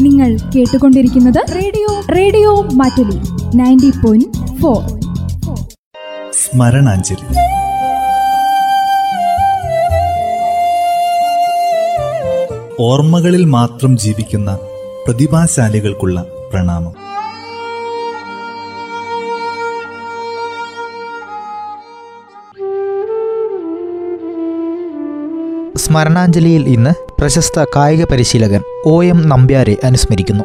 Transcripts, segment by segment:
നിങ്ങൾ കേട്ടുകൊണ്ടിരിക്കുന്നത് radio radio Mattoli ninety point four. സ്മരണാഞ്ജലി. ഓർമ്മകളിൽ മാത്രം ജീവിക്കുന്ന പ്രതിഭാശാലികൾക്കുള്ള പ്രണാമം. സ്മരണാഞ്ജലിയിൽ ഇന്ന് പ്രശസ്ത കായിക പരിശീലകൻ ഒ എം നമ്പ്യാരെ അനുസ്മരിക്കുന്നു.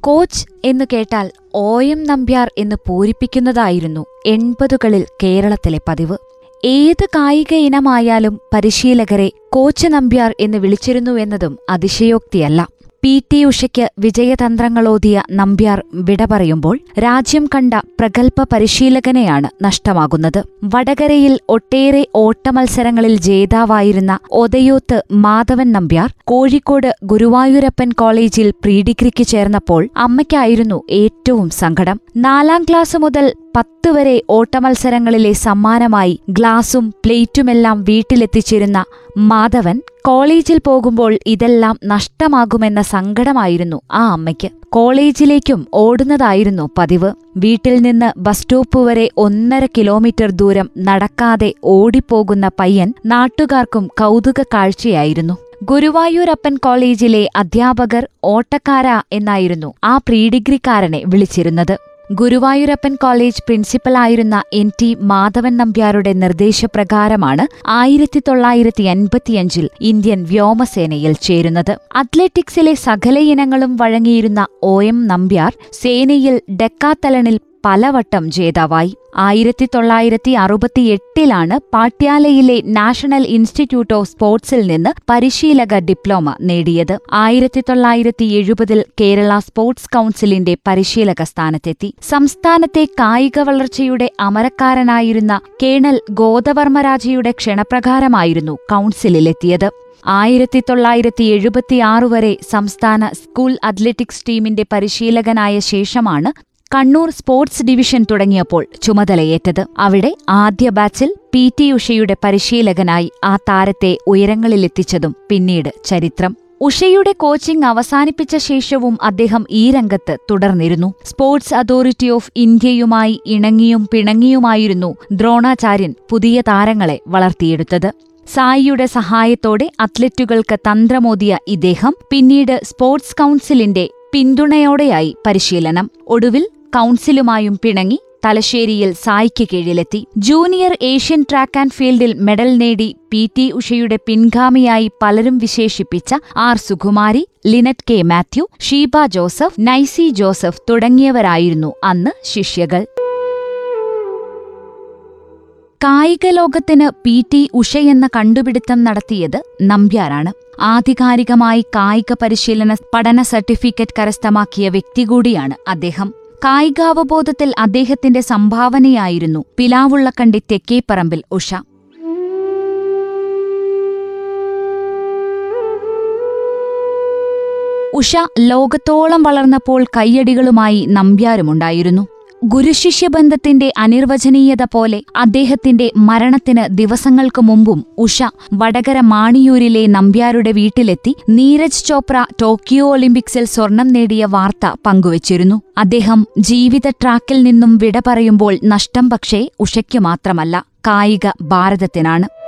കോച്ച് എന്നു കേട്ടാൽ ഒ എം നമ്പ്യാർ എന്ന് പൂരിപ്പിക്കുന്നതായിരുന്നു എൺപതുകളിൽ കേരളത്തിലെ പതിവ്. ഏത് കായിക ഇനമായാലും പരിശീലകരെ കോച്ച് നമ്പ്യാർ എന്ന് വിളിച്ചിരുന്നു എന്നതും അതിശയോക്തിയല്ല. പി ടി ഉഷയ്ക്ക് വിജയതന്ത്രങ്ങളോതിയ നമ്പ്യാർ വിട പറയുമ്പോൾ രാജ്യം കണ്ട പ്രഗൽഭ പരിശീലകനെയാണ് നഷ്ടമാകുന്നത്. വടകരയിൽ ഒട്ടേറെ ഓട്ടമത്സരങ്ങളിൽ ജേതാവായിരുന്ന ഒതയോത്ത് മാധവൻ നമ്പ്യാർ കോഴിക്കോട് ഗുരുവായൂരപ്പൻ കോളേജിൽ പ്രീ ഡിഗ്രിക്ക് ചേർന്നപ്പോൾ അമ്മയ്ക്കായിരുന്നു ഏറ്റവും സങ്കടം. നാലാം ക്ലാസ് മുതൽ പത്ത് വരെ ഓട്ടമത്സരങ്ങളിലെ സമ്മാനമായി ഗ്ലാസും പ്ലേറ്റുമെല്ലാം വീട്ടിലെത്തിച്ചിരുന്ന മാധവൻ കോളേജിൽ പോകുമ്പോൾ ഇതെല്ലാം നഷ്ടമാകുമെന്ന സങ്കടമായിരുന്നു ആ അമ്മയ്ക്ക്. കോളേജിലേക്കും ഓടുന്നതായിരുന്നു പതിവ്. വീട്ടിൽ നിന്ന് ബസ് സ്റ്റോപ്പ് വരെ ഒന്നര കിലോമീറ്റർ ദൂരം നടക്കാതെ ഓടിപ്പോകുന്ന പയ്യൻ നാട്ടുകാർക്കും കൗതുക കാഴ്ചയായിരുന്നു. ഗുരുവായൂരപ്പൻ കോളേജിലെ അധ്യാപകർ ഓട്ടക്കാര എന്നായിരുന്നു ആ പ്രീ ഡിഗ്രിക്കാരനെ വിളിച്ചിരുന്നത്. ഗുരുവായൂരപ്പൻ കോളേജ് പ്രിൻസിപ്പലായിരുന്ന എൻ ടി മാധവൻ നമ്പ്യാരുടെ നിർദ്ദേശപ്രകാരമാണ് ആയിരത്തി തൊള്ളായിരത്തി അൻപത്തിയഞ്ചിൽ ഇന്ത്യൻ വ്യോമസേനയിൽ ചേരുന്നത്. അത്ലറ്റിക്സിലെ സകല ഇനങ്ങളും വഴങ്ങിയിരുന്ന ഒ എം നമ്പ്യാർ സേനയിൽ ഡെക്കാത്തലണിൽ പലവട്ടം ജേതാവായി. ആയിരത്തി തൊള്ളായിരത്തി അറുപത്തിയെട്ടിലാണ് പാട്യാലയിലെ നാഷണൽ ഇൻസ്റ്റിറ്റ്യൂട്ട് ഓഫ് സ്പോർട്സിൽ നിന്ന് പരിശീലക ഡിപ്ലോമ നേടിയത്. ആയിരത്തി തൊള്ളായിരത്തി എഴുപതിൽ കേരള സ്പോർട്സ് കൗൺസിലിന്റെ പരിശീലക സ്ഥാനത്തെത്തി. സംസ്ഥാനത്തെ കായിക വളർച്ചയുടെ അമരക്കാരനായിരുന്ന കേണൽ ഗോദവർമ്മരാജയുടെ ക്ഷണപ്രകാരമായിരുന്നു കൗൺസിലിലെത്തിയത്. ആയിരത്തി തൊള്ളായിരത്തി എഴുപത്തിയാറ് വരെ സംസ്ഥാന സ്കൂൾ അത്ലറ്റിക്സ് ടീമിന്റെ പരിശീലകനായ ശേഷമാണ് കണ്ണൂർ സ്പോർട്സ് ഡിവിഷൻ തുടങ്ങിയപ്പോൾ ചുമതലയേറ്റത് അവിടെ ആദ്യ ബാച്ചിൽ പി ടി ഉഷയുടെ പരിശീലകനായി ആ താരത്തെ ഉയരങ്ങളിലെത്തിച്ചതും പിന്നീട് ചരിത്രം. ഉഷയുടെ കോച്ചിംഗ് അവസാനിപ്പിച്ച ശേഷവും അദ്ദേഹം ഈ രംഗത്ത് തുടർന്നിരുന്നു. സ്പോർട്സ് അതോറിറ്റി ഓഫ് ഇന്ത്യയുമായി ഇണങ്ങിയും പിണങ്ങിയുമായിരുന്നു ദ്രോണാചാര്യൻ പുതിയ താരങ്ങളെ വളർത്തിയെടുത്തത്. സായിയുടെ സഹായത്തോടെ അത്ലറ്റുകൾക്ക് തന്ത്രമോതിയ ഇദ്ദേഹം പിന്നീട് സ്പോർട്സ് കൗൺസിലിന്റെ പിന്തുണയോടെയായി പരിശീലനം. ഒടുവിൽ കൗൺസിലുമായും പിണങ്ങി തലശ്ശേരിയിൽ സായിക്ക് കീഴിലെത്തി. ജൂനിയർ ഏഷ്യൻ ട്രാക്ക് ആൻഡ് ഫീൽഡിൽ മെഡൽ നേടി പി ടി ഉഷയുടെ പിൻഗാമിയായി പലരും വിശേഷിപ്പിച്ച ആർ സുകുമാരി ലിനറ്റ് കെ മാത്യു ഷീബ ജോസഫ് നൈസി ജോസഫ് തുടങ്ങിയവരായിരുന്നു അന്ന് ശിഷ്യകൾ. കായിക ലോകത്തിന് പി ടി ഉഷയെന്ന കണ്ടുപിടുത്തം നടത്തിയത് നമ്പ്യാരാണ്. ആധികാരികമായി കായിക പരിശീലന പഠന സർട്ടിഫിക്കറ്റ് കരസ്ഥമാക്കിയ വ്യക്തി കൂടിയാണ് അദ്ദേഹം. കായികാവബോധത്തിൽ അദ്ദേഹത്തിന്റെ സംഭാവനയായിരുന്നു പിലാവുള്ളക്കണ്ടി തെക്കേപ്പറമ്പിൽ ഉഷ. ഉഷ ലോകത്തോളം വളർന്നപ്പോൾ കയ്യടികളുമായി നമ്പ്യാരുമുണ്ടായിരുന്നു. ഗുരുശിഷ്യബന്ധത്തിന്റെ അനിർവചനീയത പോലെ അദ്ദേഹത്തിന്റെ മരണത്തിന് ദിവസങ്ങൾക്ക് മുമ്പും ഉഷ വടകര മാണിയൂരിലെ നമ്പ്യാരുടെ വീട്ടിലെത്തി നീരജ് ചോപ്ര ടോക്കിയോ ഒളിമ്പിക്സിൽ സ്വർണം നേടിയ വാർത്ത പങ്കുവച്ചിരുന്നു. അദ്ദേഹം ജീവിത ട്രാക്കിൽ നിന്നും വിട പറയുമ്പോൾ നഷ്ടം പക്ഷേ ഉഷയ്ക്കു മാത്രമല്ല കായിക ഭാരതത്തിനാണ്.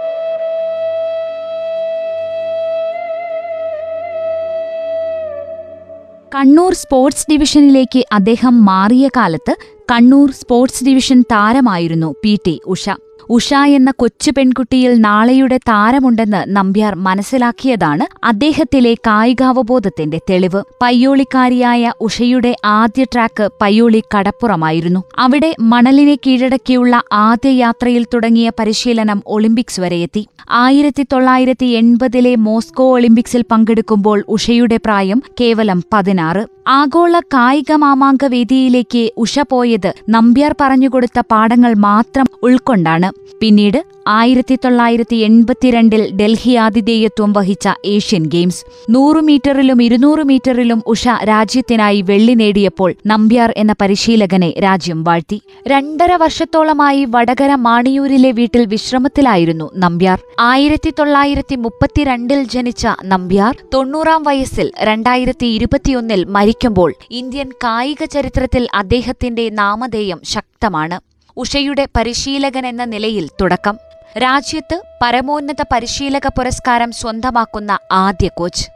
കണ്ണൂർ സ്പോർട്സ് ഡിവിഷനിലേക്ക് അദ്ദേഹം മാറിയ കാലത്ത് കണ്ണൂർ സ്പോർട്സ് ഡിവിഷൻ താരമായിരുന്നു പി ടി ഉഷ. ഉഷ എന്ന കൊച്ചു പെൺകുട്ടിയിൽ നാളെയുടെ താരമുണ്ടെന്ന് നമ്പ്യാർ മനസ്സിലാക്കിയതാണ് അദ്ദേഹത്തിലെ കായികാവബോധത്തിന്റെ തെളിവ്. പയ്യോളിക്കാരിയായ ഉഷയുടെ ആദ്യ ട്രാക്ക് പയ്യോളി കടപ്പുറമായിരുന്നു. അവിടെ മണലിനെ കീഴടക്കിയുള്ള ആദ്യ യാത്രയിൽ തുടങ്ങിയ പരിശീലനം ഒളിമ്പിക്സ് വരെയെത്തി ആയിരത്തി തൊള്ളായിരത്തി എൺപതിലെ മോസ്കോ ഒളിമ്പിക്സിൽ പങ്കെടുക്കുമ്പോൾ ഉഷയുടെ പ്രായം കേവലം പതിനാറ്. ആഗോള കായിക മാമാങ്ക വേദിയിലേക്ക് ഉഷ പോയത് നമ്പ്യാർ പറഞ്ഞുകൊടുത്ത പാഠങ്ങൾ മാത്രം ഉൾക്കൊണ്ടാണ്. ആണ് പിന്നീട് ആയിരത്തി തൊള്ളായിരത്തി എൺപത്തിരണ്ടിൽ ഡൽഹി ആതിഥേയത്വം വഹിച്ച ഏഷ്യൻ ഗെയിംസ്. നൂറ് മീറ്ററിലും ഇരുന്നൂറ് മീറ്ററിലും ഉഷ രാജ്യത്തിനായി വെള്ളി നേടിയപ്പോൾ നമ്പ്യാർ എന്ന പരിശീലകനെ രാജ്യം വാഴ്ത്തി. രണ്ടര വർഷത്തോളമായി വടകര മാണിയൂരിലെ വീട്ടിൽ വിശ്രമത്തിലായിരുന്നു നമ്പ്യാർ. ആയിരത്തി തൊള്ളായിരത്തി മുപ്പത്തിരണ്ടിൽ ജനിച്ച നമ്പ്യാർ തൊണ്ണൂറാം വയസ്സിൽ രണ്ടായിരത്തി ഇരുപത്തിയൊന്നിൽ മരിക്കുമ്പോൾ ഇന്ത്യൻ കായിക ചരിത്രത്തിൽ അദ്ദേഹത്തിന്റെ നാമധേയം ശക്തമാണ്. ഉഷയുടെ പരിശീലകൻ എന്ന നിലയിൽ തുടക്കം. രാജ്യത്ത് പരമോന്നത പരിശീലക പുരസ്കാരം സ്വന്തമാക്കുന്ന ആദ്യ കോച്ച്.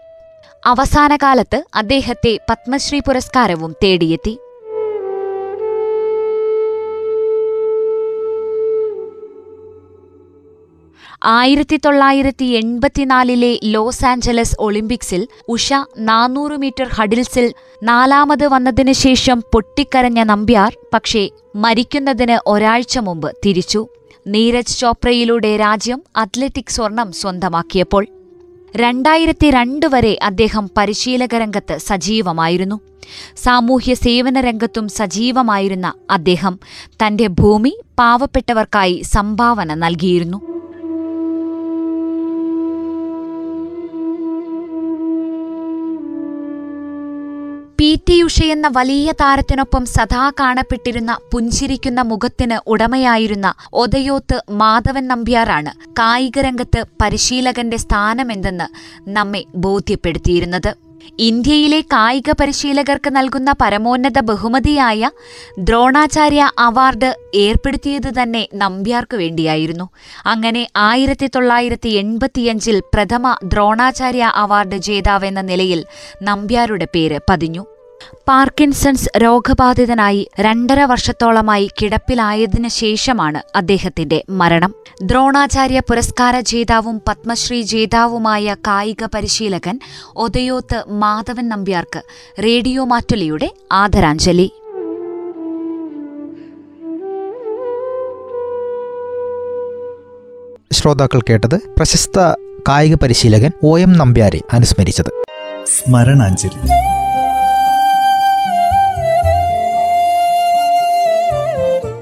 അവസാനകാലത്ത് അദ്ദേഹത്തെ പത്മശ്രീ പുരസ്കാരവും തേടിയെത്തി. ആയിരത്തി തൊള്ളായിരത്തി എൺപത്തിനാലിലെ ലോസ് ആഞ്ചലസ് ഒളിമ്പിക്സിൽ ഉഷ നാനൂറ് മീറ്റർ ഹഡിൽസിൽ നാലാമത് വന്നതിനു ശേഷം പൊട്ടിക്കരഞ്ഞ നമ്പ്യാർ പക്ഷേ മരിക്കുന്നതിന് ഒരാഴ്ച മുമ്പ് തിരിച്ചു. നീരജ് ചോപ്രയിലൂടെ രാജ്യം അത്ലറ്റിക് സ്വർണം സ്വന്തമാക്കിയപ്പോൾ രണ്ടായിരത്തി രണ്ട് വരെ അദ്ദേഹം പരിശീലക രംഗത്ത് സജീവമായിരുന്നു. സാമൂഹ്യ സേവന രംഗത്തും സജീവമായിരുന്ന അദ്ദേഹം തന്റെ ഭൂമി പാവപ്പെട്ടവർക്കായി സംഭാവന നൽകിയിരുന്നു. പി ടി ഉഷയെന്ന വലിയ താരത്തിനൊപ്പം സദാ കാണപ്പെട്ടിരുന്ന പുഞ്ചിരിക്കുന്ന മുഖത്തിന് ഉടമയായിരുന്ന ഒതയോത്ത് മാധവൻ നമ്പ്യാറാണ് കായികരംഗത്ത് പരിശീലകന്റെ സ്ഥാനമെന്തെന്ന് നമ്മെ ബോധ്യപ്പെടുത്തിയിരുന്നത്. ഇന്ത്യയിലെ കായിക പരിശീലകർക്ക് നൽകുന്ന പരമോന്നത ബഹുമതിയായ ദ്രോണാചാര്യ അവാർഡ് ഏർപ്പെടുത്തിയത് തന്നെ നമ്പ്യാർക്ക് വേണ്ടിയായിരുന്നു. അങ്ങനെ ആയിരത്തി തൊള്ളായിരത്തി എൺപത്തിയഞ്ചിൽ പ്രഥമ ദ്രോണാചാര്യ അവാർഡ് ജേതാവെന്ന നിലയിൽ നമ്പ്യാരുടെ പേര് പതിഞ്ഞു. പാർക്കിൻസൺസ് രോഗബാധിതനായി രണ്ടര വർഷത്തോളമായി കിടപ്പിലായതിനു ശേഷമാണ് അദ്ദേഹത്തിന്റെ മരണം. ദ്രോണാചാര്യ പുരസ്കാര ജേതാവും പത്മശ്രീ ജേതാവുമായ കായിക പരിശീലകൻ ഒതയോത്ത് മാധവൻ നമ്പ്യാർക്ക് റേഡിയോ മാറ്റുലിയുടെ ആദരാഞ്ജലി. ശ്രോതാക്കൾ കേട്ടത് പ്രശസ്ത കായിക പരിശീലകൻ ഒ എം നമ്പ്യാരെ അനുസ്മരിച്ചത്. സ്മരണാഞ്ജലി.